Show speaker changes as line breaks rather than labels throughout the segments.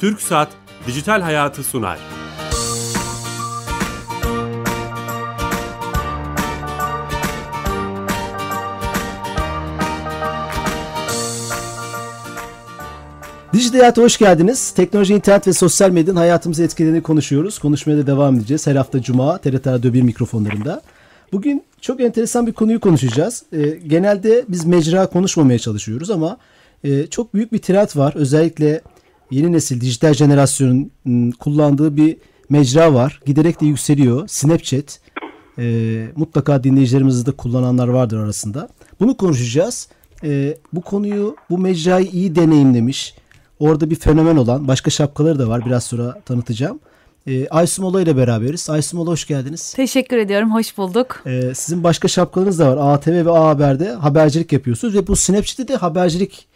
Türk Saat Dijital Hayatı sunar.
Dijital Hayat'a hoş geldiniz. Teknoloji, internet ve sosyal medyanın hayatımızı etkilediğini konuşuyoruz. Konuşmaya da devam edeceğiz. Her hafta Cuma TRT Radyo 1 mikrofonlarında. Bugün çok enteresan bir konuyu konuşacağız. E, genelde biz mecra konuşmamaya çalışıyoruz ama e, çok büyük bir tirat var. Özellikle yeni nesil dijital jenerasyonun ıı, kullandığı bir mecra var. Giderek de yükseliyor. Snapchat. E, mutlaka dinleyicilerimizde de kullananlar vardır arasında. Bunu konuşacağız. E, bu konuyu, bu mecrayı iyi deneyimlemiş, orada bir fenomen olan başka şapkaları da var. Biraz sonra tanıtacağım. E, Aysun Mola ile beraberiz. Aysun Mola hoş geldiniz.
Teşekkür ediyorum. Hoş bulduk.
E, sizin başka şapkalarınız da var. ATV ve A Haber'de habercilik yapıyorsunuz ve bu Snapchat'te de habercilik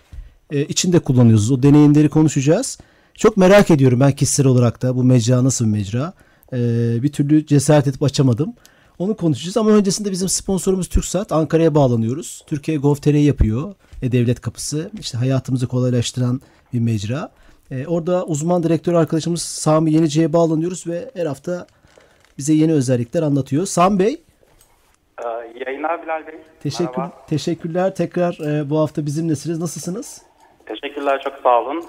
e, içinde kullanıyorsunuz. O deneyimleri konuşacağız. Çok merak ediyorum ben kişisel olarak da bu mecra nasıl bir mecra. E, bir türlü cesaret edip açamadım. Onu konuşacağız ama öncesinde bizim sponsorumuz TürkSat. Ankara'ya bağlanıyoruz. Türkiye Gov.tr yapıyor. E, devlet kapısı. İşte hayatımızı kolaylaştıran bir mecra. E, orada uzman direktör arkadaşımız Sami Yenici'ye bağlanıyoruz ve her hafta bize yeni özellikler anlatıyor. Sami Bey.
Ee, yayınlar Bilal Bey.
Teşekkür,
Merhaba.
teşekkürler. Tekrar e, bu hafta bizimlesiniz. Nasılsınız?
Teşekkürler çok sağ olun.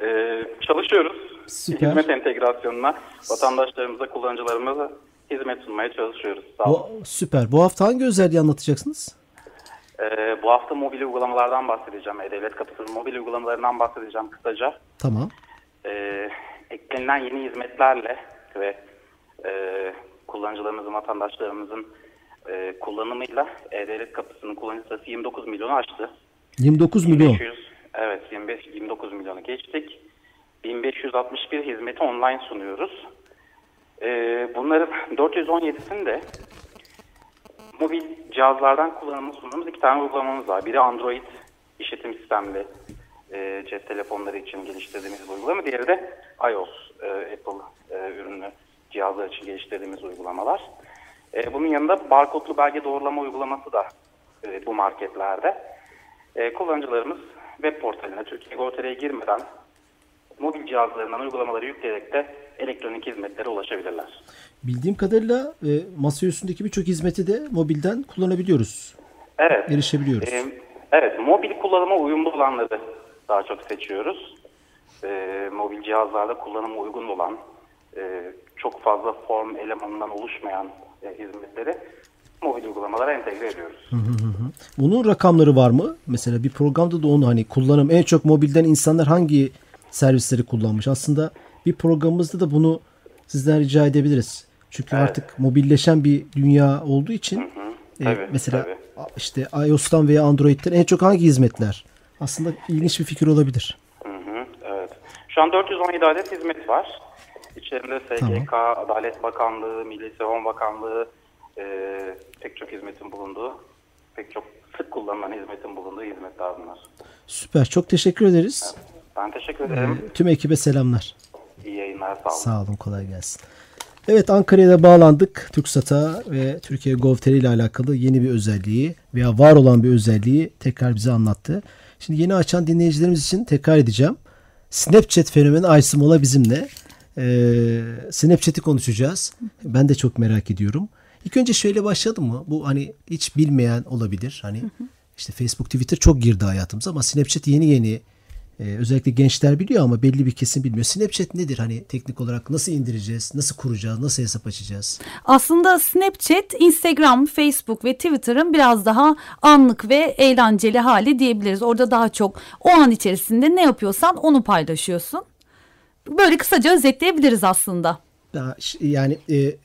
Ee, çalışıyoruz.
Süper.
Hizmet entegrasyonuna vatandaşlarımıza, kullanıcılarımıza hizmet sunmaya çalışıyoruz. Sağ olun.
Bu, süper. Bu hafta hangi özelliği anlatacaksınız?
Ee, bu hafta mobil uygulamalardan bahsedeceğim. E-Devlet Kapısı'nın mobil uygulamalarından bahsedeceğim kısaca.
Tamam.
Ee, eklenilen yeni hizmetlerle ve e, kullanıcılarımızın, vatandaşlarımızın e, kullanımıyla E-Devlet Kapısı'nın kullanıcı sayısı 29 milyonu aştı.
29 milyon.
1500, evet 25, 29 milyonu geçtik. 1561 hizmeti online sunuyoruz. Ee, bunların 417'sini de mobil cihazlardan kullanımı sunduğumuz iki tane uygulamamız var. Biri Android işletim sistemli e, cep telefonları için geliştirdiğimiz uygulama. Diğeri de iOS e, Apple e, ürünlü cihazlar için geliştirdiğimiz uygulamalar. E, bunun yanında barkodlu belge doğrulama uygulaması da e, bu marketlerde. E, kullanıcılarımız web portaline Türkiye Gov.tr'ye girmeden mobil cihazlarından uygulamaları yükleyerek de elektronik hizmetlere ulaşabilirler.
Bildiğim kadarıyla e, masa üstündeki birçok hizmeti de mobilden kullanabiliyoruz.
Evet.
Erişebiliyoruz.
E, evet, mobil kullanıma uyumlu olanları daha çok seçiyoruz. E, mobil cihazlarda kullanıma uygun olan, e, çok fazla form elemanından oluşmayan e, hizmetleri mobil uygulamalara entegre ediyoruz.
Bunun rakamları var mı? Mesela bir programda da onu hani kullanım en çok mobilden insanlar hangi servisleri kullanmış? Aslında bir programımızda da bunu sizden rica edebiliriz. Çünkü artık mobilleşen bir dünya olduğu için e,
Tabii,
mesela
tabii.
işte iOS'tan veya Android'den en çok hangi hizmetler? Aslında ilginç bir fikir olabilir.
Hı hı, evet. Şu an 417 adet hizmet var. İçlerinde SGK, Adalet Bakanlığı, Milli Savunma Bakanlığı, e, pek çok hizmetin bulunduğu, pek çok sık kullanılan hizmetin bulunduğu hizmetler bunlar.
Süper. Çok teşekkür ederiz.
Ben teşekkür ederim.
Tüm ekibe selamlar.
İyi yayınlar, sağ olun.
Sağ olun, kolay gelsin. Evet Ankara'ya da bağlandık. TürkSat'a ve Türkiye Gov.tr ile alakalı yeni bir özelliği veya var olan bir özelliği tekrar bize anlattı. Şimdi yeni açan dinleyicilerimiz için tekrar edeceğim. Snapchat fenomeni Aysim Ola bizimle. Ee, Snapchat'i konuşacağız. Ben de çok merak ediyorum. İlk önce şöyle başladı mı? Bu hani hiç bilmeyen olabilir. Hani işte Facebook, Twitter çok girdi hayatımıza ama Snapchat yeni yeni ee, özellikle gençler biliyor ama belli bir kesim bilmiyor. Snapchat nedir? Hani teknik olarak nasıl indireceğiz? Nasıl kuracağız? Nasıl hesap açacağız?
Aslında Snapchat, Instagram, Facebook ve Twitter'ın biraz daha anlık ve eğlenceli hali diyebiliriz. Orada daha çok o an içerisinde ne yapıyorsan onu paylaşıyorsun. Böyle kısaca özetleyebiliriz aslında.
Yani e, e,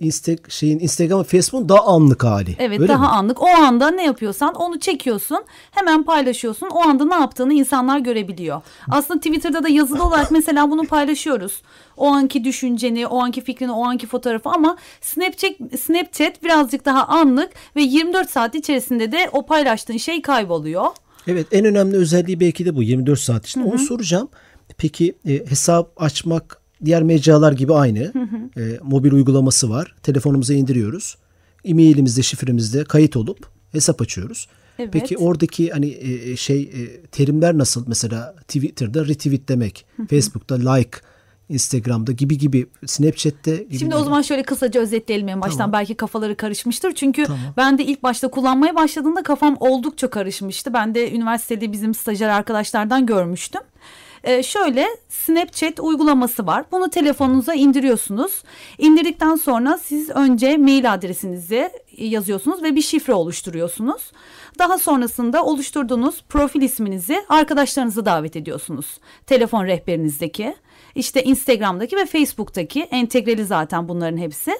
Insta, şeyin Instagram ve Facebook'un daha anlık hali.
Evet
Öyle
daha
mi?
anlık. O anda ne yapıyorsan onu çekiyorsun. Hemen paylaşıyorsun. O anda ne yaptığını insanlar görebiliyor. Aslında Twitter'da da yazılı olarak mesela bunu paylaşıyoruz. O anki düşünceni, o anki fikrini, o anki fotoğrafı ama Snapchat, Snapchat birazcık daha anlık ve 24 saat içerisinde de o paylaştığın şey kayboluyor.
Evet en önemli özelliği belki de bu 24 saat içinde. Onu soracağım. Peki e, hesap açmak diğer mecralar gibi aynı. E, mobil uygulaması var. Telefonumuza indiriyoruz. E-mailimizde, şifremizde kayıt olup hesap açıyoruz.
Evet.
Peki oradaki hani e, e, şey e, terimler nasıl? Mesela Twitter'da retweet demek, Facebook'ta like, Instagram'da gibi gibi, Snapchat'te gibi.
Şimdi
gibi.
o zaman şöyle kısaca özetleyelim en baştan.
Tamam.
Belki kafaları karışmıştır. Çünkü
Tamam.
ben de ilk başta kullanmaya başladığımda kafam oldukça karışmıştı. Ben de üniversitede bizim stajyer arkadaşlardan görmüştüm. Ee, şöyle Snapchat uygulaması var. Bunu telefonunuza indiriyorsunuz. İndirdikten sonra siz önce mail adresinizi yazıyorsunuz ve bir şifre oluşturuyorsunuz. Daha sonrasında oluşturduğunuz profil isminizi arkadaşlarınızı davet ediyorsunuz. Telefon rehberinizdeki, işte Instagram'daki ve Facebook'taki entegreli zaten bunların hepsi.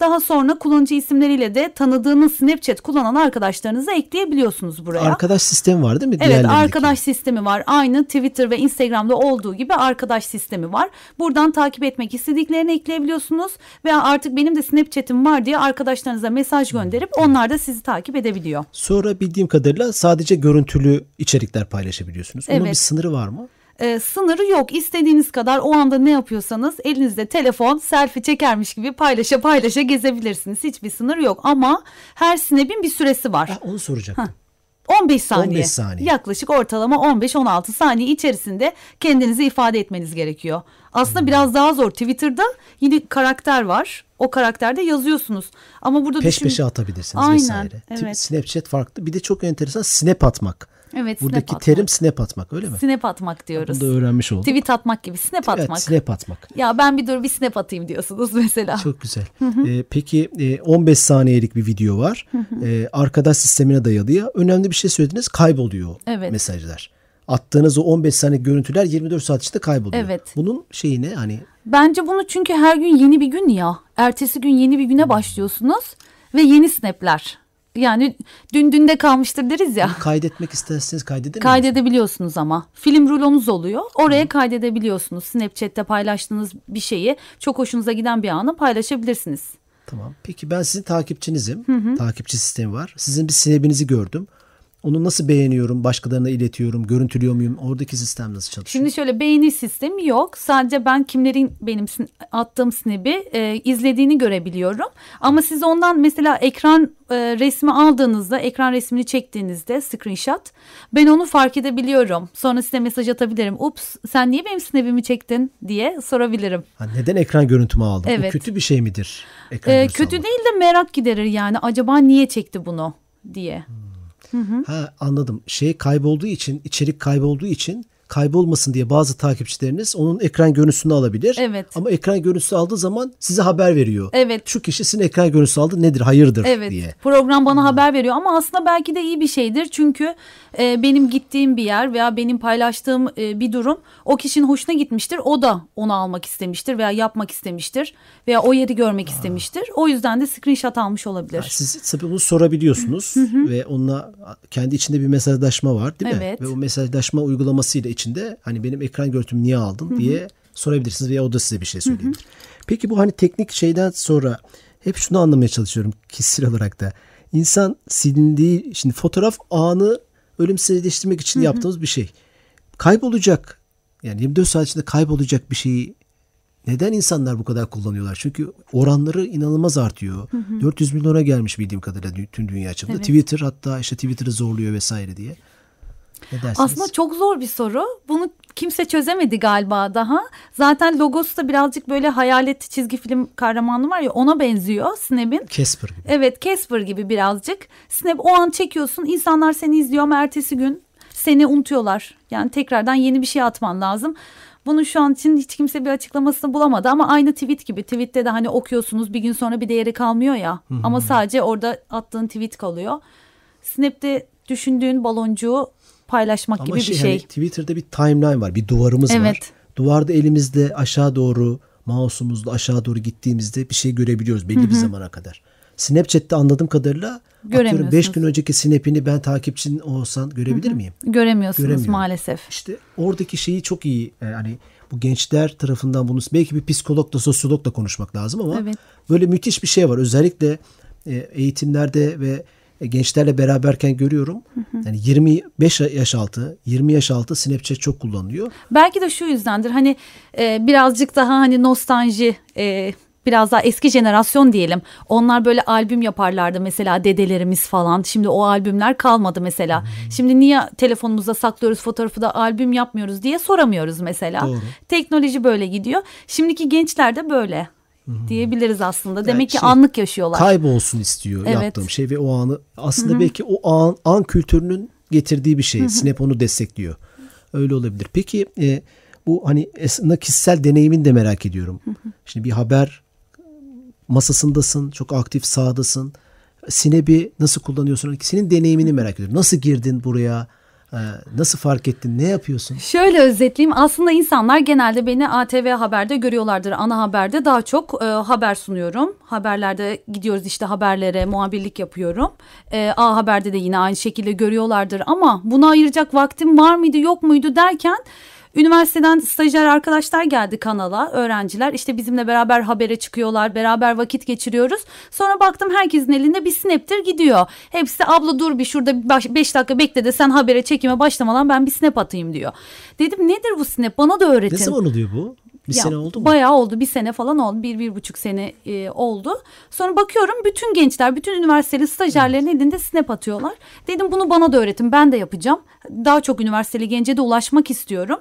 Daha sonra kullanıcı isimleriyle de tanıdığınız Snapchat kullanan arkadaşlarınızı ekleyebiliyorsunuz buraya.
Arkadaş sistemi var değil mi?
Evet arkadaş sistemi var. Aynı Twitter ve Instagram'da olduğu gibi arkadaş sistemi var. Buradan takip etmek istediklerini ekleyebiliyorsunuz. Veya artık benim de Snapchat'im var diye arkadaşlarınıza mesaj gönderip onlar da sizi takip edebiliyor.
Sonra bildiğim kadarıyla sadece görüntülü içerikler paylaşabiliyorsunuz. Onun
Evet.
bir sınırı var mı?
Ee, sınırı yok. İstediğiniz kadar o anda ne yapıyorsanız elinizde telefon selfie çekermiş gibi paylaşa paylaşa gezebilirsiniz. Hiçbir sınır yok ama her snap'in bir süresi var.
Ha, onu soracaktım.
15 saniye.
15 saniye.
Yaklaşık ortalama 15-16 saniye içerisinde kendinizi ifade etmeniz gerekiyor. Aslında
Hmm.
biraz daha zor. Twitter'da yine karakter var. O karakterde yazıyorsunuz. Ama burada
Peş
düşün-
peşe atabilirsiniz
Aynen,
vesaire.
evet.
Snapchat farklı. Bir de çok enteresan snap atmak.
Evet,
Buradaki
snap atmak.
terim snap atmak öyle mi?
Snap atmak diyoruz.
Bunu da öğrenmiş olduk.
Tweet atmak gibi snap atmak.
Evet snap atmak.
Ya ben bir dur bir snap atayım diyorsunuz mesela.
Çok güzel. Ee, peki e, 15 saniyelik bir video var. Ee, arkadaş sistemine dayalı ya. Önemli bir şey söylediniz. Kayboluyor
Evet.
mesajlar. Attığınız o 15 saniye görüntüler 24 saat içinde kayboluyor.
Evet.
Bunun şeyi ne? Hani
Bence bunu çünkü her gün yeni bir gün ya. Ertesi gün yeni bir güne başlıyorsunuz ve yeni snapler. Yani dün dünde kalmıştır deriz ya.
kaydetmek isterseniz kaydedemiyor musunuz?
Kaydedebiliyorsunuz ama. Film rulonuz oluyor. Oraya kaydedebiliyorsunuz. Snapchat'te paylaştığınız bir şeyi çok hoşunuza giden bir anı paylaşabilirsiniz.
Tamam. Peki ben sizin takipçinizim. Takipçi sistemi var. Sizin bir snap'inizi gördüm. Onu nasıl beğeniyorum, başkalarına iletiyorum, görüntülüyor muyum? Oradaki sistem nasıl çalışıyor?
Şimdi şöyle beğeni sistemi yok. Sadece ben kimlerin benim attığım snap'i e, izlediğini görebiliyorum. Ama siz ondan mesela ekran e, resmi aldığınızda, ekran resmini çektiğinizde screenshot ben onu fark edebiliyorum. Sonra size mesaj atabilirim. Ups sen niye benim snap'imi çektin diye sorabilirim.
Ha, neden ekran görüntümü aldım?
Evet.
Bu kötü bir şey midir? Ekran
E, kötü
almak?
değil de merak giderir yani. Acaba niye çekti bunu diye.
Ha anladım. Şey kaybolduğu için, içerik kaybolduğu için kaybolmasın diye bazı takipçileriniz onun ekran görüntüsünü alabilir.
Evet.
Ama ekran görüntüsü aldığı zaman size haber veriyor.
Evet.
Şu kişi sizin ekran görüntüsü aldı nedir, hayırdır
Evet.
diye.
Program bana haber veriyor ama aslında belki de iyi bir şeydir. Çünkü e, benim gittiğim bir yer veya benim paylaştığım e, bir durum o kişinin hoşuna gitmiştir. O da onu almak istemiştir veya yapmak istemiştir veya o yeri görmek istemiştir. O yüzden de screenshot almış olabilir.
Ha, Siz tabii bunu sorabiliyorsunuz ve onunla kendi içinde bir mesajlaşma var değil mi?
Evet.
Ve o mesajlaşma uygulamasıyla içinde hani benim ekran görüntümü niye aldın diye sorabilirsiniz veya o da size bir şey söyleyebilir. Peki bu hani teknik şeyden sonra hep şunu anlamaya çalışıyorum kişisel olarak da. İnsan silindiği, şimdi fotoğraf anı ölümsüzleştirmek için yaptığımız bir şey. Kaybolacak. Yani 24 saat içinde kaybolacak bir şeyi neden insanlar bu kadar kullanıyorlar? Çünkü oranları inanılmaz artıyor. 400 milyona gelmiş bildiğim kadarıyla tüm dünya çapında.
Evet.
Twitter hatta işte Twitter'ı zorluyor vesaire diye. Ne dersiniz?
Aslında çok zor bir soru. Bunu kimse çözemedi galiba daha. Zaten logosu da birazcık böyle hayalet çizgi film kahramanı var ya ona benziyor Snap'in.
Casper gibi.
Evet Casper gibi birazcık. Snap o an çekiyorsun insanlar seni izliyor ama ertesi gün seni unutuyorlar. Yani tekrardan yeni bir şey atman lazım. Bunu şu an için hiç kimse bir açıklamasını bulamadı ama aynı tweet gibi. Tweette de hani okuyorsunuz bir gün sonra bir değeri kalmıyor ya. Ama sadece orada attığın tweet kalıyor. Snap'te düşündüğün baloncuğu paylaşmak
Ama
gibi
şey,
bir şey.
hani Twitter'da bir timeline var. Bir duvarımız var.
Evet.
Duvarda elimizde aşağı doğru mouse'umuzla aşağı doğru gittiğimizde bir şey görebiliyoruz belli bir zamana kadar. Snapchat'te anladığım kadarıyla atıyorum 5
Göremiyorsunuz.
gün önceki snap'ini ben takipçin olsan görebilir miyim?
Göremiyorsunuz maalesef.
İşte oradaki şeyi çok iyi e, hani bu gençler tarafından bunu belki bir psikologla sosyologla konuşmak lazım ama
Evet.
böyle müthiş bir şey var. Özellikle e, eğitimlerde ve e, gençlerle beraberken görüyorum. Yani 25 yaş altı, 20 yaş altı Snapchat çok kullanılıyor.
Belki de şu yüzdendir hani e, birazcık daha hani nostalji e, biraz daha eski jenerasyon diyelim. Onlar böyle albüm yaparlardı mesela dedelerimiz falan. Şimdi o albümler kalmadı mesela. Şimdi niye telefonumuzda saklıyoruz fotoğrafı da albüm yapmıyoruz diye soramıyoruz mesela.
Doğru.
Teknoloji böyle gidiyor. Şimdiki gençler de böyle diyebiliriz aslında. Demek ki
şey,
anlık yaşıyorlar.
Kaybolsun istiyor
Evet.
yaptığım şey ve o anı aslında belki o an, an kültürünün getirdiği bir şey. Snap onu destekliyor. Öyle olabilir. Peki e, bu hani aslında kişisel deneyimin de merak ediyorum. Şimdi bir haber masasındasın, çok aktif sahadasın. Snap'i nasıl kullanıyorsun? Senin deneyimini merak ediyorum. Nasıl girdin buraya? Ee, nasıl fark ettin? Ne yapıyorsun?
Şöyle özetleyeyim aslında insanlar genelde beni ATV Haber'de görüyorlardır. Ana Haber'de daha çok e, haber sunuyorum. Haberlerde gidiyoruz işte haberlere muhabirlik yapıyorum. E, A Haber'de de yine aynı şekilde görüyorlardır. Ama buna ayıracak vaktim var mıydı yok muydu derken... Üniversiteden stajyer arkadaşlar geldi kanala, öğrenciler. İşte bizimle beraber habere çıkıyorlar, beraber vakit geçiriyoruz. Sonra baktım herkesin elinde bir snap'tir gidiyor. Hepsi abla dur bir şurada 5 dakika bekle de sen habere çekime başlamadan ben bir snap atayım diyor. Dedim nedir bu snap bana da öğretin.
Ne zaman oluyor bu? Bir
Ya,
sene oldu mu?
Bayağı oldu. Bir sene falan oldu. Bir, bir buçuk sene e, oldu. Sonra bakıyorum bütün gençler, bütün üniversiteli stajyerlerin elinde snap atıyorlar. Dedim bunu bana da öğretin. Ben de yapacağım. Daha çok üniversiteli gence de ulaşmak istiyorum.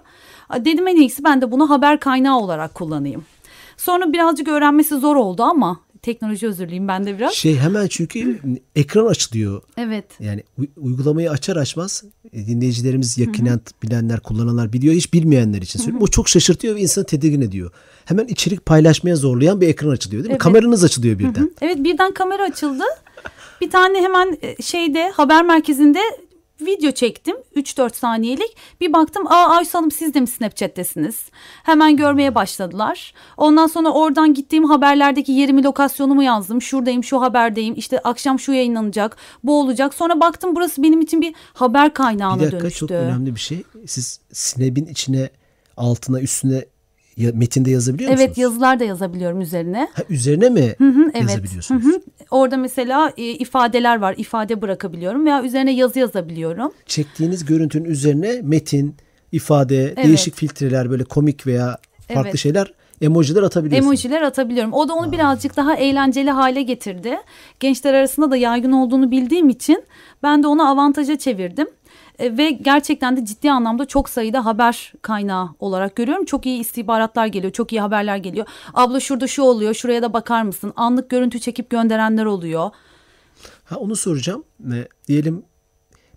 Dedim en iyisi ben de bunu haber kaynağı olarak kullanayım. Sonra birazcık öğrenmesi zor oldu ama teknoloji özürlüyüm ben de biraz.
Şey hemen çünkü ekran açılıyor.
Evet.
Yani uygulamayı açar açmaz e, dinleyicilerimiz yakinen bilenler, kullananlar biliyor. Hiç bilmeyenler için söylüyorum. O çok şaşırtıyor ve insanı tedirgin ediyor. Hemen içerik paylaşmaya zorlayan bir ekran açılıyor değil mi?
Evet.
Kameranız açılıyor birden.
Evet birden kamera açıldı. Bir tane hemen e, şeyde haber merkezinde video çektim 3-4 saniyelik. Bir baktım aa Aysu Hanım siz de mi Snapchat'tesiniz? Hemen görmeye başladılar. Ondan sonra oradan gittiğim haberlerdeki yerimi lokasyonumu yazdım. Şuradayım şu haberdeyim işte akşam şu yayınlanacak bu olacak. Sonra baktım burası benim için bir haber kaynağına
Bir dakika
dönüştü.
çok önemli bir şey. Siz Snap'in içine altına üstüne ya, metinde yazabiliyor musunuz?
Evet yazılar da yazabiliyorum üzerine.
Ha, üzerine mi
evet.
yazabiliyorsunuz?
Hı hı. Orada mesela e, ifadeler var. ifade bırakabiliyorum veya üzerine yazı yazabiliyorum.
Çektiğiniz görüntünün üzerine metin, ifade, değişik filtreler böyle komik veya farklı
Evet.
şeyler emojiler atabiliyorsunuz.
Emojiler atabiliyorum. O da onu birazcık daha eğlenceli hale getirdi. Gençler arasında da yaygın olduğunu bildiğim için ben de onu avantaja çevirdim. E, ve gerçekten de ciddi anlamda çok sayıda haber kaynağı olarak görüyorum. Çok iyi istihbaratlar geliyor, çok iyi haberler geliyor. Abla şurada şu oluyor, şuraya da bakar mısın? Anlık görüntü çekip gönderenler oluyor.
Ha onu soracağım. E, diyelim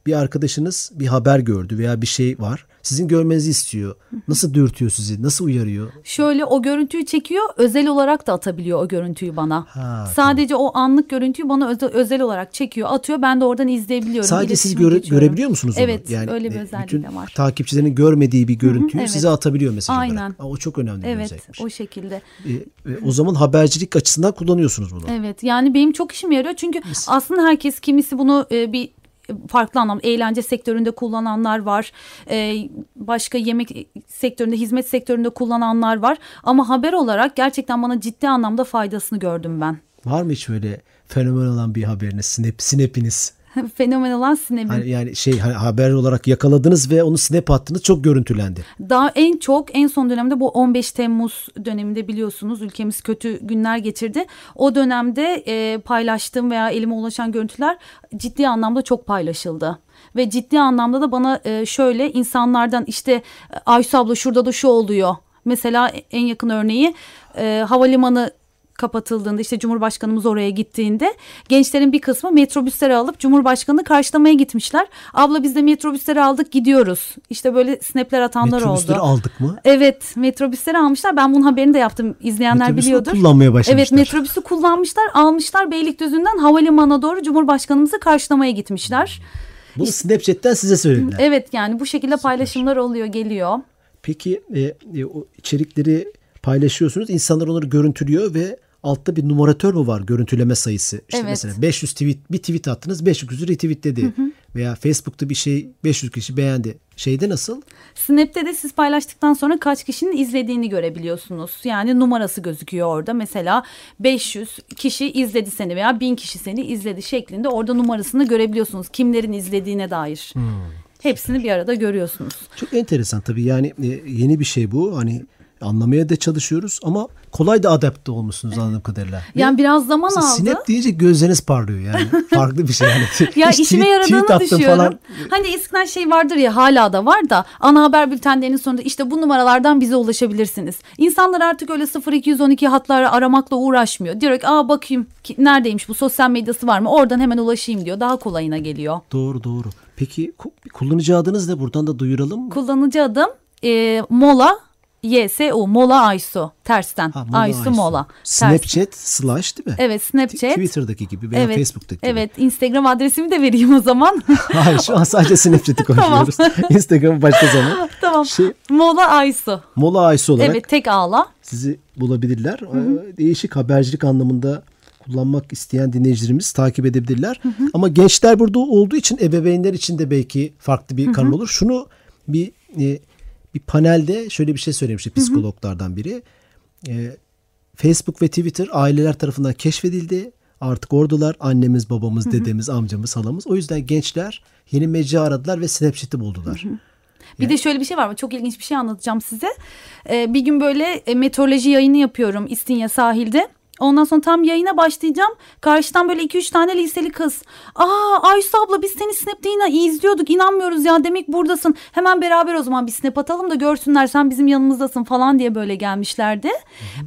bir arkadaşınız bir haber gördü veya bir şey var. Sizin görmenizi istiyor. Nasıl dürtüyor sizi? Nasıl uyarıyor?
Şöyle o görüntüyü çekiyor, özel olarak da atabiliyor o görüntüyü bana.
Ha,
Sadece o anlık görüntüyü bana özel, özel olarak çekiyor, atıyor. Ben de oradan izleyebiliyorum.
Sadece siz göre-
geçiyorum.
görebiliyor musunuz onu?
Evet, öyle bir
e,
özelliği
bütün
de var.
takipçilerin görmediği bir görüntüyü
evet.
size atabiliyor mesaj
Aynen.
olarak. O çok önemli bir
Evet,
özellikmiş.
o şekilde.
E, e, o zaman habercilik açısından kullanıyorsunuz bunu.
Evet, yani benim çok işime yarıyor. Çünkü aslında herkes kimisi bunu e, bir farklı anlamda eğlence sektöründe kullananlar var. E, başka yemek sektöründe, hizmet sektöründe kullananlar var. Ama haber olarak gerçekten bana ciddi anlamda faydasını gördüm ben.
Var mı hiç böyle fenomen olan bir haberiniz, snap, snap'iniz?
Fenomen olan Sineb'in.
Hani yani şey hani haber olarak yakaladınız ve onu snap attınız çok görüntülendi.
Daha en çok en son dönemde bu 15 Temmuz döneminde biliyorsunuz ülkemiz kötü günler geçirdi. O dönemde e, paylaştığım veya elime ulaşan görüntüler ciddi anlamda çok paylaşıldı. Ve ciddi anlamda da bana e, şöyle insanlardan işte Aysu abla şurada da şu oluyor. Mesela en yakın örneği e, havalimanı kapatıldığında işte Cumhurbaşkanımız oraya gittiğinde gençlerin bir kısmı metrobüsleri alıp Cumhurbaşkanını karşılamaya gitmişler. Abla biz de metrobüsleri aldık gidiyoruz. İşte böyle snapler atanlar
Metrobüsleri
oldu.
aldık mı?
Evet metrobüsleri almışlar. Ben bunun haberini de yaptım. İzleyenler
Metrobüsü
biliyordur.
kullanmaya başlamışlar.
Evet metrobüsü kullanmışlar. Almışlar Beylikdüzü'nden havalimanına doğru Cumhurbaşkanımızı karşılamaya gitmişler.
Bunu Snapchat'ten size söylediler.
Evet yani bu şekilde paylaşımlar oluyor geliyor.
Peki e, e, o içerikleri paylaşıyorsunuz. İnsanlar onları görüntülüyor ve altta bir numaratör mü var görüntüleme sayısı? İşte
Evet.
mesela 500 tweet bir tweet attınız 500'ü retweetledi. Veya Facebook'ta bir şey 500 kişi beğendi. Şeyde nasıl?
Snap'te de siz paylaştıktan sonra kaç kişinin izlediğini görebiliyorsunuz. Yani numarası gözüküyor orada. Mesela 500 kişi izledi seni veya 1000 kişi seni izledi şeklinde orada numarasını görebiliyorsunuz. Kimlerin izlediğine dair. Hepsini bir arada görüyorsunuz.
Çok enteresan tabii yani e, yeni bir şey bu. Hani Anlamaya da çalışıyoruz ama kolay da adapte olmuşsunuz anladığım kadarıyla.
Yani biraz zaman aldı.
Snap deyince gözleriniz parlıyor yani. Farklı bir şey yani.
Ya
Hiç
işime
tweet-
yaradığını
tweet
düşünüyorum.
Falan.
Hani eskiden şey vardır ya hala da var da ana haber bültenlerinin sonunda işte bu numaralardan bize ulaşabilirsiniz. İnsanlar artık öyle 0212 hatları aramakla uğraşmıyor. Ki aa bakayım ki, neredeymiş bu sosyal medyası var mı oradan hemen ulaşayım diyor. Daha kolayına geliyor.
Doğru doğru. Peki ku- kullanıcı adınız ne? Buradan da duyuralım mı?
Kullanıcı adım e, Mola YSU Mola Aysu tersten.
Ha, Mola
Aysu,
Aysu.
Mola. Ters.
Snapchat slash değil mi?
Evet Snapchat.
Twitter'daki gibi veya
evet,
Facebook'taki gibi.
Evet Instagram adresimi de vereyim o zaman.
Hayır şu an sadece Snapchat'i konuşuyoruz. Instagram'ı başka zaman.
tamam.
Şey,
Mola Aysu.
Mola Aysu olarak
Evet tek ağla.
sizi bulabilirler. Ee, Değişik habercilik anlamında kullanmak isteyen dinleyicilerimiz takip edebilirler. Ama gençler burada olduğu için ebeveynler için de belki farklı bir kanal olur. Şunu bir e, bir panelde şöyle bir şey söylemişti psikologlardan biri. E, Facebook ve Twitter aileler tarafından keşfedildi. Artık oradalar annemiz, babamız, dedemiz, amcamız, halamız. O yüzden gençler yeni mecra aradılar ve Snapchat'i buldular.
Bir de şöyle bir şey var. Çok ilginç bir şey anlatacağım size. Ee, bir gün böyle e, meteoroloji yayını yapıyorum İstinye sahilde. Ondan sonra tam yayına başlayacağım. Karşıdan böyle 2-3 tane liseli kız. Aa Aysu abla biz seni Snap'te yine izliyorduk. İnanmıyoruz ya demek buradasın. Hemen beraber o zaman bir Snap atalım da görsünler sen bizim yanımızdasın falan diye böyle gelmişlerdi.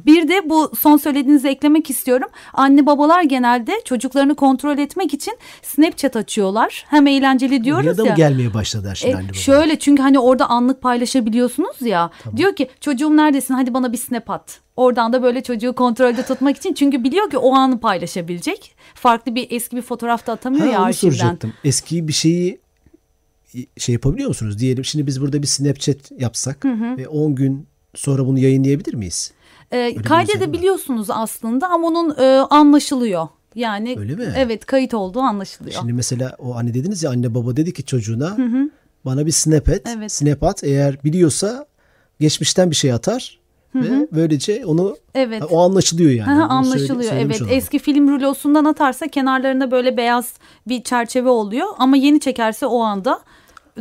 Bir de bu son söylediğinizi eklemek istiyorum. Anne babalar genelde çocuklarını kontrol etmek için Snapchat açıyorlar. Hem eğlenceli diyoruz
Oraya da
ya.
gelmeye başladılar şimdi
E,
anne baba?
şöyle çünkü hani orada anlık paylaşabiliyorsunuz ya. Diyor ki çocuğum neredesin hadi bana bir snap at. Oradan da böyle çocuğu kontrolde tutmak için çünkü biliyor ki o anı paylaşabilecek. Farklı bir eski bir fotoğraf da atamıyor
Ha,
ya
onu
arşivden.
soracaktım. Eski bir şeyi şey yapabiliyor musunuz? Diyelim şimdi biz burada bir Snapchat yapsak ve 10 gün sonra bunu yayınlayabilir miyiz?
Ee,
bir
kaydedebiliyorsunuz aslında ama onun e, anlaşılıyor. Yani
Öyle mi?
evet kayıt olduğu anlaşılıyor.
Şimdi mesela o hani dediniz ya anne baba dedi ki çocuğuna bana bir snap et.
Evet.
Snap at. Eğer biliyorsa geçmişten bir şey atar ve böylece onu
Evet.
o anlaşılıyor yani.
Hı hı,
Onu söyle-
anlaşılıyor
söylemiş
evet.
olalım.
Eski film rulosundan atarsa kenarlarında böyle beyaz bir çerçeve oluyor ama yeni çekerse o anda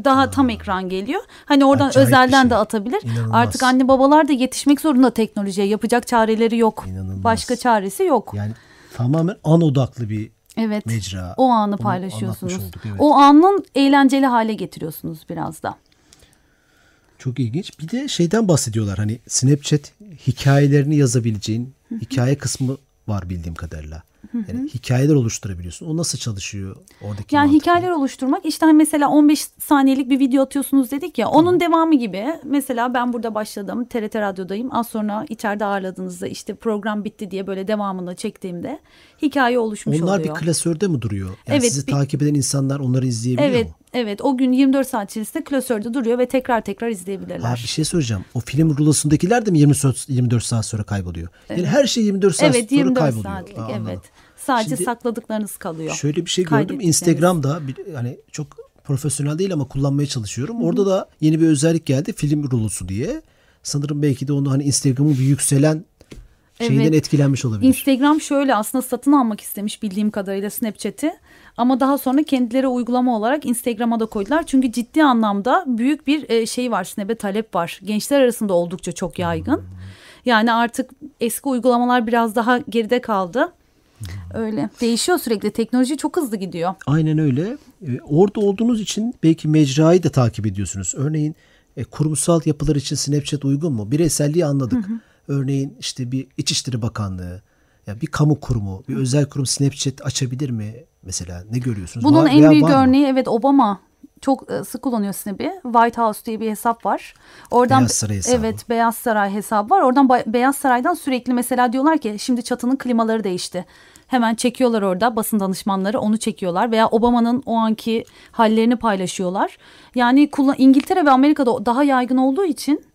daha tam ekran geliyor. Hani oradan
Acayip
özelden
şey.
de atabilir.
İnanılmaz.
Artık anne babalar da yetişmek zorunda teknolojiye. Yapacak çareleri yok.
İnanılmaz.
Başka çaresi yok.
Yani tamamen an odaklı bir
evet.
mecra.
O anı
Onu
paylaşıyorsunuz.
olduk, evet.
O anın eğlenceli hale getiriyorsunuz biraz da.
Çok ilginç. Bir de şeyden bahsediyorlar hani Snapchat hikayelerini yazabileceğin hikaye kısmı var bildiğim kadarıyla. Yani hikayeler oluşturabiliyorsun. O nasıl çalışıyor oradaki
Yani
mantık ne?
hikayeler oluşturmak işte hani mesela 15 saniyelik bir video atıyorsunuz dedik ya onun devamı gibi mesela ben burada başladım TRT Radyo'dayım az sonra içeride ağırladığınızda işte program bitti diye böyle devamını çektiğimde hikaye oluşmuş
Onlar
oluyor.
bir klasörde mi duruyor? Yani
Evet,
sizi
bir-
takip eden insanlar onları izleyebiliyor
Evet
mu?
evet o gün 24 saat içerisinde klasörde duruyor ve tekrar tekrar izleyebilirler.
Ha, bir şey söyleyeceğim. O film rulosundakiler de mi 24, 24 saat sonra kayboluyor? Yani her şey 24 saat
evet
sonra
24
kayboluyor.
saatlik
anladım.
evet. Sadece
Şimdi-
sakladıklarınız kalıyor.
Şöyle bir şey gördüm. Instagram'da bir, hani çok profesyonel değil ama kullanmaya çalışıyorum. Orada da yeni bir özellik geldi. Film rulosu diye. Sanırım belki de onu hani Instagram'ın bir yükselen şeyden
Evet.
etkilenmiş olabilir.
Instagram şöyle aslında satın almak istemiş bildiğim kadarıyla Snapchat'i. Ama daha sonra kendileri uygulama olarak Instagram'a da koydular. Çünkü ciddi anlamda büyük bir e, şey var, Snap'e talep var. Gençler arasında oldukça çok yaygın. Yani artık eski uygulamalar biraz daha geride kaldı. Öyle. Değişiyor sürekli. Teknoloji çok hızlı gidiyor.
Aynen öyle. Ee, orada olduğunuz için belki mecrayı da takip ediyorsunuz. Örneğin e, kurumsal yapılar için Snapchat uygun mu? Bireyselliği anladık. Örneğin işte bir İçişleri Bakanlığı, ya bir kamu kurumu, bir özel kurum Snapchat açabilir mi? Mesela ne görüyorsunuz?
Bunun
Var
en büyük
mı?
örneği evet Obama çok e, sık kullanıyor Snap'i. White House diye bir hesap var. Oradan
Beyaz Saray hesabı.
Evet, Beyaz Saray hesabı var. Oradan Beyaz Saray'dan sürekli mesela diyorlar ki şimdi çatının klimaları değişti. Hemen çekiyorlar orada basın danışmanları onu çekiyorlar veya Obama'nın o anki hallerini paylaşıyorlar. Yani İngiltere ve Amerika'da daha yaygın olduğu için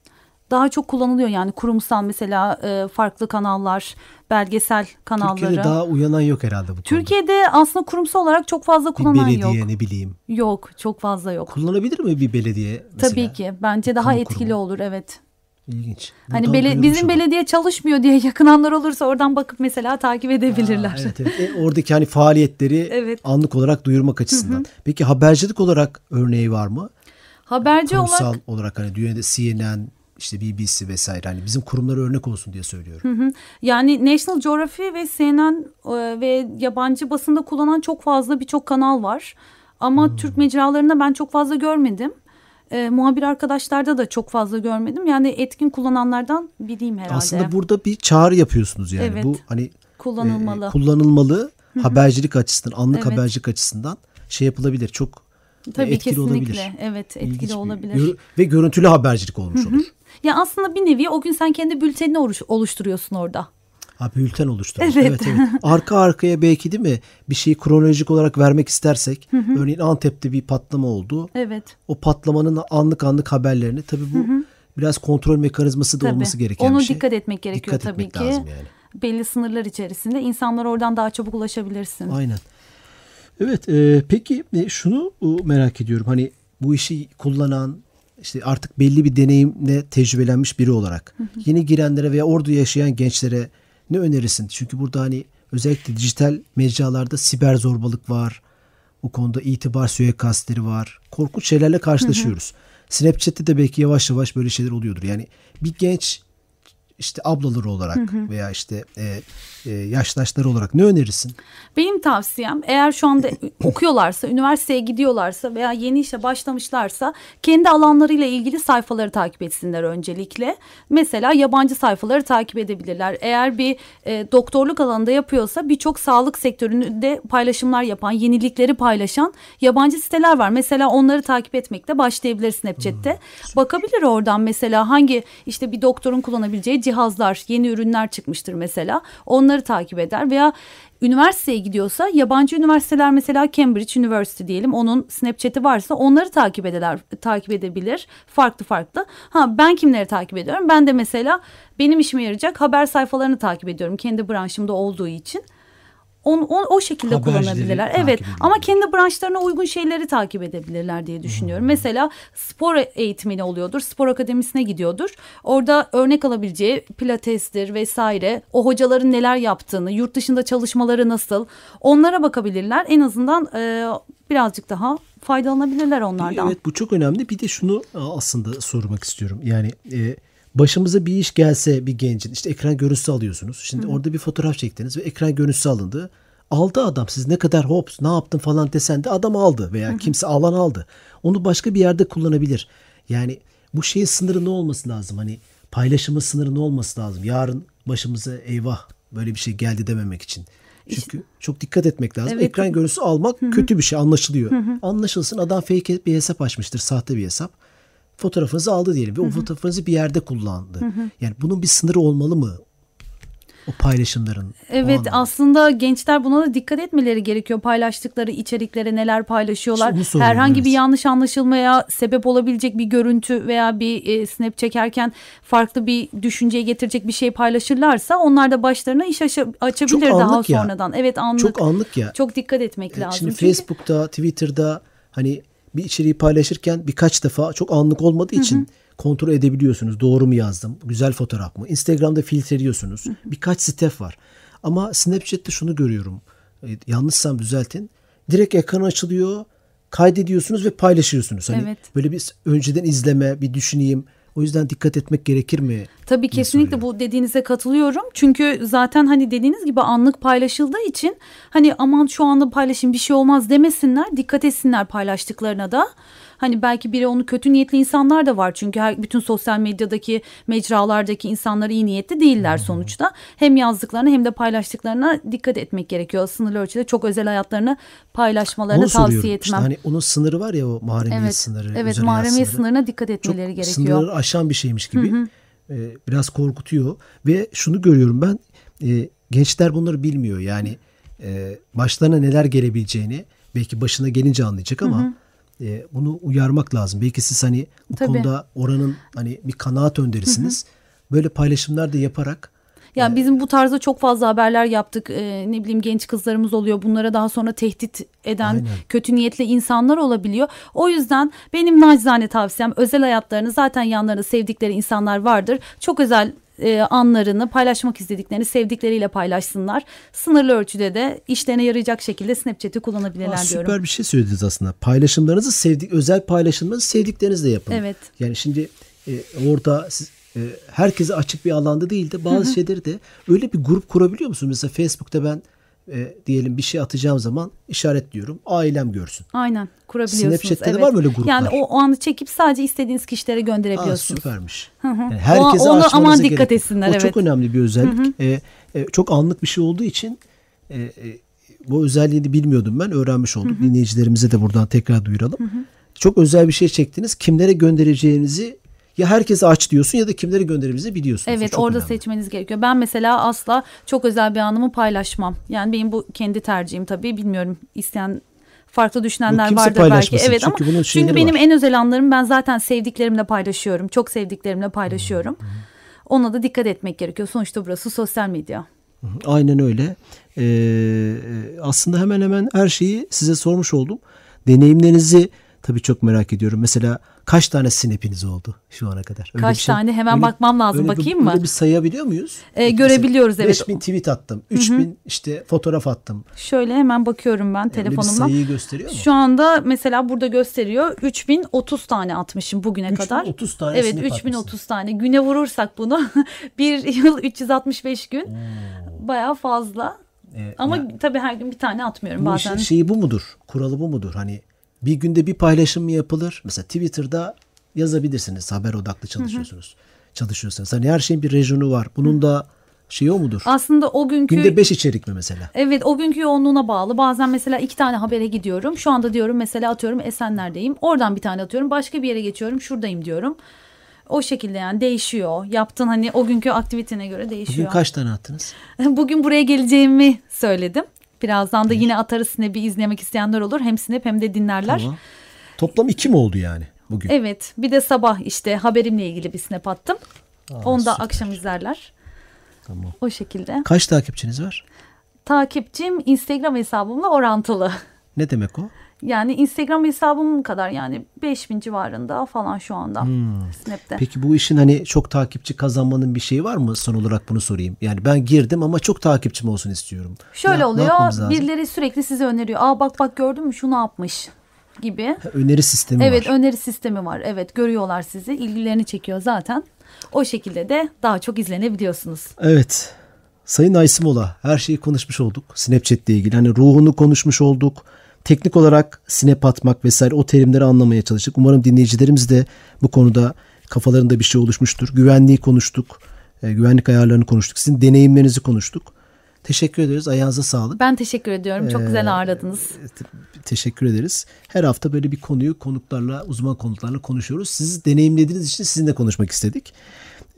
daha çok kullanılıyor yani kurumsal mesela e, farklı kanallar, belgesel kanalları.
Türkiye'de daha uyanan yok herhalde bu konuda.
Türkiye'de aslında kurumsal olarak çok fazla
bir
kullanan
belediye
yok.
ne bileyim.
Yok, çok fazla yok.
Kullanabilir mi bir belediye mesela?
Tabii ki. Bence daha
Kamu
etkili
kurumu.
olur evet.
İlginç.
Hani
Buradan
bele-
duyurmuş
bizim
olalım.
belediye çalışmıyor diye yakınanlar olursa oradan bakıp mesela takip edebilirler.
Aa, evet, evet. E, oradaki hani faaliyetleri
Evet.
anlık olarak duyurmak açısından. Peki habercilik olarak örneği var mı?
Haberci
Kurumsal
olarak
olarak hani dünyada CNN, işte BBC vesaire hani bizim kurumlara örnek olsun diye söylüyorum.
Yani National Geographic ve CNN e, ve yabancı basında kullanan çok fazla birçok kanal var. Ama Türk mecralarında ben çok fazla görmedim. E, muhabir arkadaşlarda da çok fazla görmedim. Yani etkin kullananlardan biriyim herhalde.
Aslında burada bir çağrı yapıyorsunuz yani.
Evet.
Bu hani
kullanılmalı.
e, kullanılmalı habercilik açısından, anlık
Evet.
habercilik açısından şey yapılabilir. Çok e,
Tabii
etkili
kesinlikle.
olabilir.
Evet etkili
İlginç bir-
olabilir.
Gör- ve görüntülü habercilik olmuş olur.
Ya aslında bir nevi o gün sen kendi bültenini oluş- oluşturuyorsun orada.
Ha bülten oluşturmuş.
Evet.
Evet. evet Arka arkaya belki değil mi bir şeyi kronolojik olarak vermek istersek örneğin Antep'te bir patlama oldu.
Evet.
O patlamanın anlık anlık haberlerini tabii bu biraz kontrol mekanizması da
Tabii.
olması gereken
Onu
bir şey.
dikkat etmek gerekiyor
Dikkat
tabii
etmek
ki.
lazım yani.
Belli sınırlar içerisinde insanlara oradan daha çabuk ulaşabilirsin.
Aynen. Evet e, peki e, şunu e, merak ediyorum hani bu işi kullanan işte artık belli bir deneyimle tecrübelenmiş biri olarak yeni girenlere veya orada yaşayan gençlere ne önerirsin? Çünkü burada hani özellikle dijital mecralarda siber zorbalık var. Bu konuda itibar suikastleri var. Korkunç şeylerle karşılaşıyoruz. Snapchat'te de belki yavaş yavaş böyle şeyler oluyordur. Yani bir genç işte ablaları olarak veya işte e, e, yaştaşları olarak ne önerirsin?
Benim tavsiyem eğer şu anda okuyorlarsa, üniversiteye gidiyorlarsa veya yeni işe başlamışlarsa kendi alanlarıyla ilgili sayfaları takip etsinler öncelikle. Mesela yabancı sayfaları takip edebilirler. Eğer bir e, doktorluk alanında yapıyorsa birçok sağlık sektöründe paylaşımlar yapan, yenilikleri paylaşan yabancı siteler var. Mesela onları takip etmekte başlayabilir Snapchat'te. Bakabilir oradan mesela hangi işte bir doktorun kullanabileceği cihazlar, yeni ürünler çıkmıştır mesela. Onları takip eder veya üniversiteye gidiyorsa yabancı üniversiteler mesela Cambridge University diyelim onun Snapchat'i varsa onları takip ederler takip edebilir farklı farklı. Ha ben kimleri takip ediyorum? Ben de mesela benim işime yarayacak haber sayfalarını takip ediyorum kendi branşımda olduğu için. On, on- o şekilde
Habercileri
kullanabilirler. Evet ama kendi branşlarına uygun şeyleri takip edebilirler diye düşünüyorum.
Hmm.
Mesela spor eğitimini oluyordur. Spor akademisine gidiyordur. Orada örnek alabileceği pilatestir vesaire. O hocaların neler yaptığını, yurt dışında çalışmaları nasıl onlara bakabilirler. En azından e, birazcık daha faydalanabilirler onlardan.
Evet bu çok önemli. Bir de şunu aslında sormak istiyorum. Yani e, başımıza bir iş gelse bir gencin işte ekran görüntüsü alıyorsunuz. Şimdi orada bir fotoğraf çektiniz ve ekran görüntüsü alındı. Aldı adam siz ne kadar hops ne yaptın falan desen de adam aldı veya kimse alan aldı. Onu başka bir yerde kullanabilir. Yani bu şeyin sınırı ne olması lazım? Hani paylaşımın sınırı ne olması lazım? Yarın başımıza eyvah böyle bir şey geldi dememek için. Çünkü çok dikkat etmek lazım.
Evet.
Ekran görüntüsü almak kötü bir şey anlaşılıyor. Anlaşılsın adam fake bir hesap açmıştır, sahte bir hesap. Fotoğrafınızı aldı diyelim ve o fotoğrafınızı bir yerde kullandı. Yani bunun bir sınırı olmalı mı? O paylaşımların. o
Evet
anlamda.
aslında gençler buna da dikkat etmeleri gerekiyor. Paylaştıkları içeriklere neler paylaşıyorlar.
İşte
Herhangi bir
evet.
yanlış anlaşılmaya sebep olabilecek bir görüntü veya bir e, snap çekerken farklı bir düşünceye getirecek bir şey paylaşırlarsa onlar da başlarına iş aşa- açabilir daha
anlık ya.
sonradan. Evet anlık.
Çok anlık ya.
Çok dikkat etmek
E,
lazım.
Şimdi
Çünkü-
Facebook'ta, Twitter'da hani bir içeriği paylaşırken birkaç defa çok anlık olmadığı için kontrol edebiliyorsunuz. Doğru mu yazdım? Güzel fotoğraf mı? Instagram'da filtreliyorsunuz. Birkaç step var. Ama Snapchat'te şunu görüyorum. E, yanlışsam düzeltin. Direkt ekran açılıyor. Kaydediyorsunuz ve paylaşıyorsunuz. Hani
Evet.
böyle bir önceden izleme, bir düşüneyim. O yüzden dikkat etmek gerekir mi?
Tabii kesinlikle bu dediğinize katılıyorum. Çünkü zaten hani dediğiniz gibi anlık paylaşıldığı için hani aman şu anda paylaşayım bir şey olmaz demesinler. Dikkat etsinler paylaştıklarına da. Hani belki biri onu kötü niyetli insanlar da var. Çünkü her bütün sosyal medyadaki mecralardaki insanlar iyi niyetli değiller sonuçta. Hem yazdıklarına hem de paylaştıklarına dikkat etmek gerekiyor. Sınırlı ölçüde çok özel hayatlarını paylaşmalarını
Onu
tavsiye etmem.
İşte hani onun sınırı var ya o mahremiyet
evet.
sınırı.
evet mahremiyet
sınırı.
sınırına dikkat
çok
etmeleri gerekiyor.
sınırları aşan bir şeymiş gibi e, biraz korkutuyor ve şunu görüyorum ben e, gençler bunları bilmiyor yani e, başlarına neler gelebileceğini belki başına gelince anlayacak ama e, bunu uyarmak lazım. Belki siz hani bu
Tabii.
konuda oranın hani bir kanaat önderisiniz. Böyle paylaşımlar da yaparak
Ya bizim bu tarzda çok fazla haberler yaptık. Ee, ne bileyim genç kızlarımız oluyor. Bunlara daha sonra tehdit eden
Aynen.
kötü niyetli insanlar olabiliyor. O yüzden benim nacizane tavsiyem özel hayatlarını zaten yanlarında sevdikleri insanlar vardır. Çok özel e, anlarını paylaşmak istediklerini sevdikleriyle paylaşsınlar. Sınırlı ölçüde de işlerine yarayacak şekilde Snapchat'i kullanabilirler
Aa,
diyorum.
süper bir şey söylediniz aslında. Paylaşımlarınızı sevdik, özel paylaşımlarınızı sevdiklerinizle yapın.
Evet.
Yani şimdi e, orada siz, herkese açık bir alanda değil de bazı şeyleri de öyle bir grup kurabiliyor musun? Mesela Facebook'ta ben e, diyelim bir şey atacağım zaman işaretliyorum. Ailem görsün.
Aynen kurabiliyorsunuz.
Snapchat'te de
evet.
var mı öyle gruplar?
Yani o, o anı çekip sadece istediğiniz kişilere
Aa,
gönderebiliyorsunuz.
süpermiş. Yani herkese
O-
açmanıza
aman
gerek
dikkat
yok.
etsinler,
O
evet.
çok önemli bir özellik. E, e, çok anlık bir şey olduğu için e, e, bu özelliğini bilmiyordum ben. Öğrenmiş olduk. Dinleyicilerimize de buradan tekrar duyuralım. Çok özel bir şey çektiniz. Kimlere göndereceğinizi ya herkese aç diyorsun ya da kimlere göndereceğinizi biliyorsunuz.
Evet orada
önemli.
seçmeniz gerekiyor. Ben mesela asla çok özel bir anımı paylaşmam. Yani benim bu kendi tercihim tabii. Bilmiyorum isteyen farklı düşünenler
Yok,
vardır belki. Evet
Çünkü
ama
bunun
çünkü benim
var.
en özel anlarımı ben zaten sevdiklerimle paylaşıyorum. Çok sevdiklerimle paylaşıyorum. Ona da dikkat etmek gerekiyor. Sonuçta burası sosyal medya.
Aynen öyle. Ee, aslında hemen hemen her şeyi size sormuş oldum. Deneyimlerinizi tabii çok merak ediyorum. Mesela kaç tane snap'iniz oldu şu ana kadar? Öyle
Kaç
şey-
tane? Hemen bakmam lazım.
öyle bir-
Bakayım mı?
Öyle bir sayabiliyor muyuz?
Ee,
Mesela
görebiliyoruz, evet.
5000 tweet attım. 3000 işte fotoğraf attım.
Şöyle hemen bakıyorum ben
Öyle bir sayıyı gösteriyor mu?
Şu anda mesela burada gösteriyor 3030 tane atmışım bugüne kadar.
3030 tane
Evet
snap
3030 tane. Güne vurursak bunu bir yıl 365 gün. Bayağı fazla.
Ee,
Ama
ya-
tabii her gün bir tane atmıyorum
Bu
bazen.
işin şeyi bu mudur? Kuralı bu mudur? Hani bir günde bir paylaşım mı yapılır? Mesela Twitter'da yazabilirsiniz. Haber odaklı çalışıyorsunuz. Çalışıyorsanız. Hani her şeyin bir rejonu var. Bunun da şeyi o mudur?
Aslında o günkü
Günde 5 içerik mi mesela?
Evet o günkü yoğunluğuna bağlı. Bazen mesela iki tane habere gidiyorum. Şu anda diyorum mesela atıyorum Esenler'deyim. Oradan bir tane atıyorum. Başka bir yere geçiyorum. Şuradayım diyorum. O şekilde yani değişiyor. Yaptığın hani o günkü aktivitene göre
Bugün
değişiyor.
kaç tane attınız?
Bugün buraya geleceğimi söyledim. Birazdan da yine atarız Snap'i izlemek isteyenler olur. Hem Snap hem de dinlerler.
Tamam. Toplam 2 mi oldu yani bugün?
Evet bir de sabah işte haberimle ilgili bir Snap attım. Onu da akşam izlerler.
Tamam.
O şekilde.
Kaç takipçiniz var?
Takipçim Instagram hesabımla orantılı.
Ne demek o?
Yani Instagram hesabım kadar yani 5000 civarında falan şu anda Snap'te.
Peki bu işin hani çok takipçi kazanmanın bir şeyi var mı? Son olarak bunu sorayım. Yani ben girdim ama çok takipçim olsun istiyorum.
Şöyle
Ne- ne
oluyor
lazım?
birileri sürekli size öneriyor. Aa bak bak gördün mü şunu yapmış gibi.
Ha, Öneri sistemi
Evet
var.
öneri sistemi var. Evet görüyorlar sizi ilgilerini çekiyor zaten. O şekilde de daha çok izlenebiliyorsunuz.
Evet. Sayın Aysimola her şeyi konuşmuş olduk. Snapchat ile ilgili. Hani ruhunu konuşmuş olduk. Teknik olarak snap atmak vesaire o terimleri anlamaya çalıştık. Umarım dinleyicilerimiz de bu konuda kafalarında bir şey oluşmuştur. Güvenliği konuştuk. e, güvenlik ayarlarını konuştuk. Sizin deneyimlerinizi konuştuk. Teşekkür ederiz. Ayağınıza sağlık.
Ben teşekkür ediyorum. Çok
Ee,
güzel ağırladınız.
Te- Teşekkür ederiz. Her hafta böyle bir konuyu konuklarla, uzman konuklarla konuşuyoruz. Siz deneyimlediğiniz için sizinle konuşmak istedik.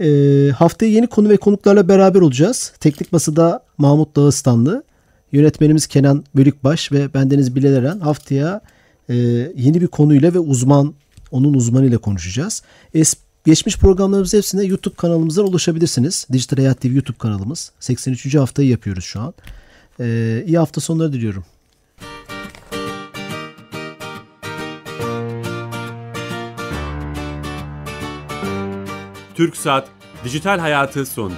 Ee, haftaya yeni konu ve konuklarla beraber olacağız. Teknik Masa'da Mahmut Dağıstanlı, yönetmenimiz Kenan Bölükbaş ve bendeniz Bilal Eren haftaya e, yeni bir konuyla ve uzman, onun uzmanıyla konuşacağız. Es, geçmiş programlarımız hepsine YouTube kanalımızdan ulaşabilirsiniz. Dijital Hayat TV YouTube kanalımız. 83. haftayı yapıyoruz şu an. Ee, iyi hafta sonları diliyorum.
Türksat Dijital Hayatı sondu.